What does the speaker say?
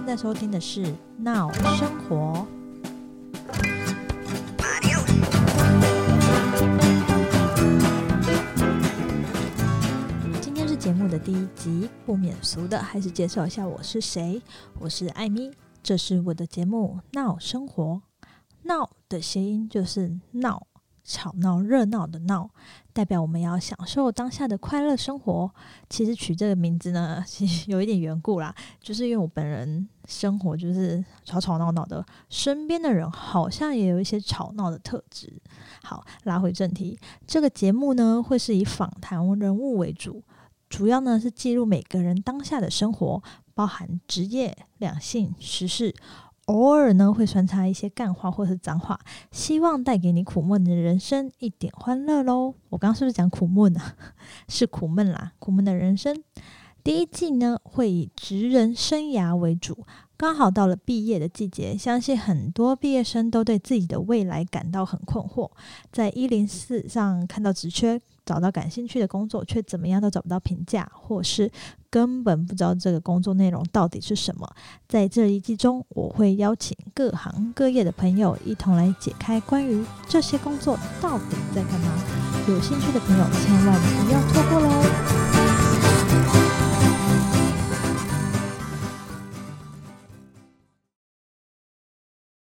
现在收听的是《闹生活》。今天是节目的第一集，不免俗的，还是介绍一下我是谁。我是艾米，这是我的节目《闹生活》。闹的谐音就是闹。吵闹热闹的闹，代表我们要享受当下的快乐生活。其实取这个名字呢，其实有一点缘故啦，就是因为我本人生活就是吵吵闹闹的，身边的人好像也有一些吵闹的特质。好，拉回正题，这个节目呢会是以访谈人物为主，主要呢是记录每个人当下的生活，包含职业、两性、时事。偶尔呢，会穿插一些干话或是脏话，希望带给你苦闷的人生一点欢乐喽。我刚刚是不是讲苦闷啊？是苦闷啦，苦闷的人生。第一季呢，会以职人生涯为主，刚好到了毕业的季节，相信很多毕业生都对自己的未来感到很困惑，在一零四上看到职缺。找到感兴趣的工作，却怎么样都找不到评价，或是根本不知道这个工作内容到底是什么。在这一季中，我会邀请各行各业的朋友一同来解开关于这些工作到底在干嘛。有兴趣的朋友千万不要错过喽！